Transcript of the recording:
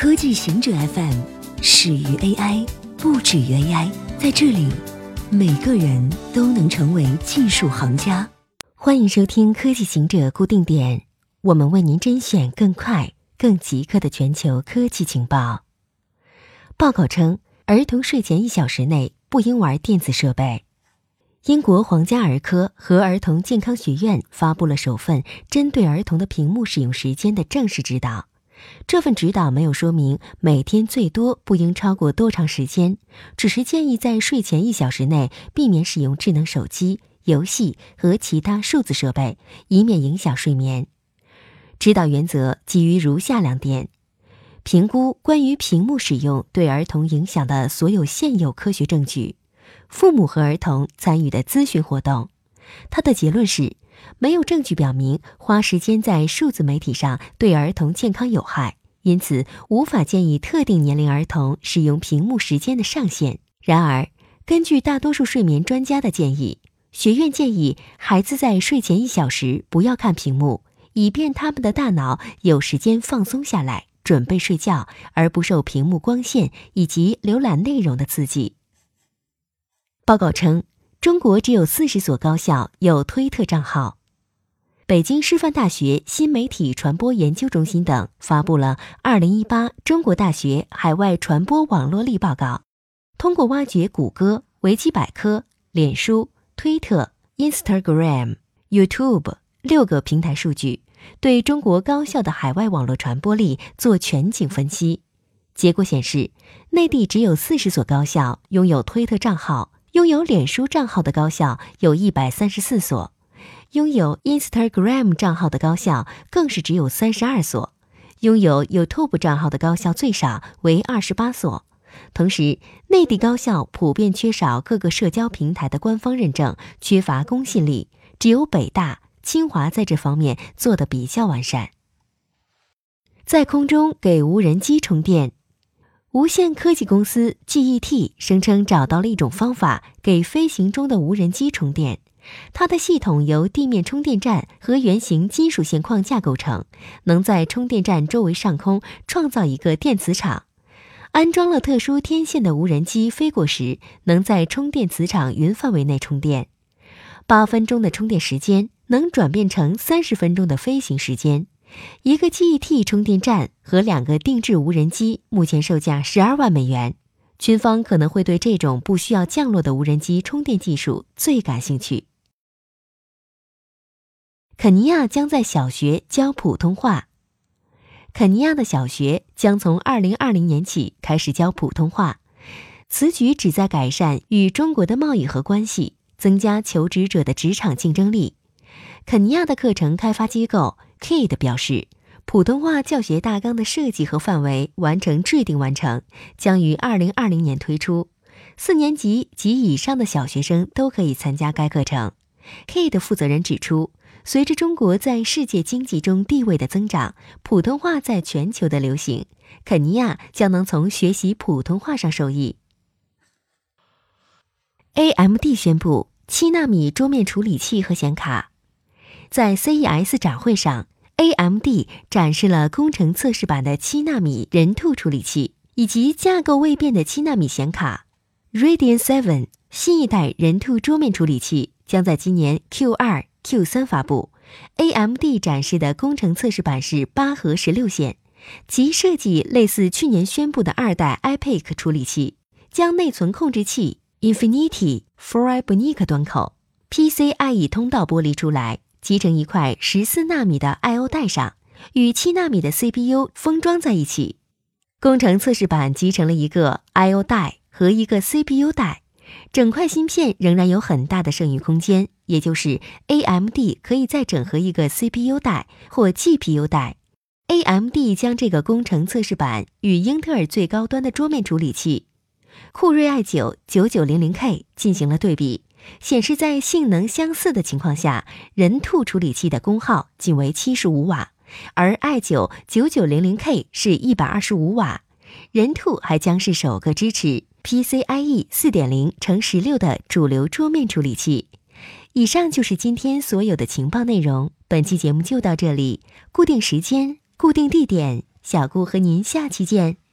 科技行者 FM 始于 AI，不止于 AI。在这里，每个人都能成为技术行家。欢迎收听科技行者固定点，我们为您甄选更快、更即刻的全球科技情报。报告称，儿童睡前一小时内不应玩电子设备。英国皇家儿科和儿童健康学院发布了首份针对儿童的屏幕使用时间的正式指导。这份指导没有说明每天最多不应超过多长时间，只是建议在睡前一小时内避免使用智能手机、游戏和其他数字设备，以免影响睡眠。指导原则基于如下两点：评估关于屏幕使用对儿童影响的所有现有科学证据，父母和儿童参与的咨询活动。他的结论是。没有证据表明花时间在数字媒体上对儿童健康有害，因此无法建议特定年龄儿童使用屏幕时间的上限。然而，根据大多数睡眠专家的建议，学院建议孩子在睡前一小时不要看屏幕，以便他们的大脑有时间放松下来，准备睡觉，而不受屏幕光线以及浏览内容的刺激。报告称。中国只有四十所高校有推特账号。北京师范大学新媒体传播研究中心等发布了《二零一八中国大学海外传播网络力报告》，通过挖掘谷歌、维基百科、脸书、推特、Instagram、YouTube 六个平台数据，对中国高校的海外网络传播力做全景分析。结果显示，内地只有四十所高校拥有推特账号。拥有脸书账号的高校有一百三十四所，拥有 Instagram 账号的高校更是只有三十二所，拥有 YouTube 账号的高校最少为二十八所。同时，内地高校普遍缺少各个社交平台的官方认证，缺乏公信力。只有北大、清华在这方面做得比较完善。在空中给无人机充电。无线科技公司 GET 声称找到了一种方法，给飞行中的无人机充电。它的系统由地面充电站和圆形金属线框架构成，能在充电站周围上空创造一个电磁场。安装了特殊天线的无人机飞过时，能在充电磁场云范围内充电。八分钟的充电时间能转变成三十分钟的飞行时间。一个 GET 充电站和两个定制无人机目前售价十二万美元。军方可能会对这种不需要降落的无人机充电技术最感兴趣。肯尼亚将在小学教普通话。肯尼亚的小学将从二零二零年起开始教普通话，此举旨在改善与中国的贸易和关系，增加求职者的职场竞争力。肯尼亚的课程开发机构。Kid 表示，普通话教学大纲的设计和范围完成制定完成，将于二零二零年推出。四年级及以上的小学生都可以参加该课程。Kid 负责人指出，随着中国在世界经济中地位的增长，普通话在全球的流行，肯尼亚将能从学习普通话上受益。AMD 宣布七纳米桌面处理器和显卡。在 CES 展会上，AMD 展示了工程测试版的七纳米人兔处理器以及架构未变的七纳米显卡。Radeon Seven 新一代人兔桌面处理器将在今年 Q2、Q3 发布。AMD 展示的工程测试版是八核十六线，其设计类似去年宣布的二代 iPic 处理器，将内存控制器 Infinity Fire Bionic 端口 PCIe 通道剥离出来。集成一块十四纳米的 I/O 带上，与七纳米的 CPU 封装在一起。工程测试版集成了一个 I/O 带和一个 CPU 带，整块芯片仍然有很大的剩余空间，也就是 AMD 可以再整合一个 CPU 带或 GPU 带。AMD 将这个工程测试版与英特尔最高端的桌面处理器酷睿 i9 9900K 进行了对比。显示在性能相似的情况下，人兔处理器的功耗仅为七十五瓦，而 i9 9900K 是一百二十五瓦。人兔还将是首个支持 PCIe 四点零乘十六的主流桌面处理器。以上就是今天所有的情报内容，本期节目就到这里，固定时间，固定地点。小顾和您下期见。